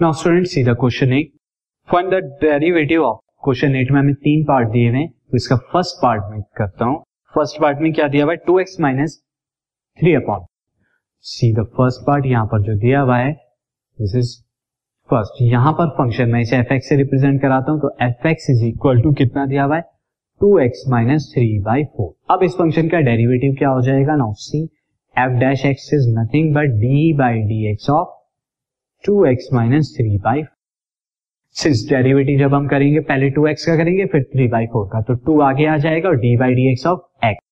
Now student see the question eight find the derivative of question eight में हमें तीन part दिए हुए तो इसका फ़र्स्ट पार्ट में करता हूँ। फ़र्स्ट पार्ट में क्या दिया हुआ है? Two x minus three upon see the first part यहाँ पर जो दिया हुआ है दिस इज़ फ़र्स्ट यहाँ पर फ़ंक्शन में इसे एफ़ एक्स से रिप्रेजेंट कराता हूँ तो f x is equal to कितना दिया हुआ है? Two x minus three by four अब इस फ़ंक्शन का डेरिवेटिव क्या हो जाएगा? Now see f dash x is nothing but d by d x of two x minus three by since derivative जब हम करेंगे, पहले टू एक्स का करेंगे, फिर थ्री बाई फोर का। तो टू आगे आ जाएगा और d by d x of x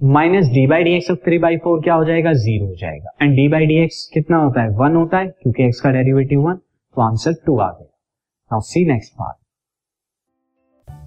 minus d by d x of three by four क्या हो जाएगा? ज़ीरो हो जाएगा। And d by d x कितना होता है? वन होता है, क्योंकि एक्स का डेरिवेटिव वन तो आंसर टू आ गया। Now see next part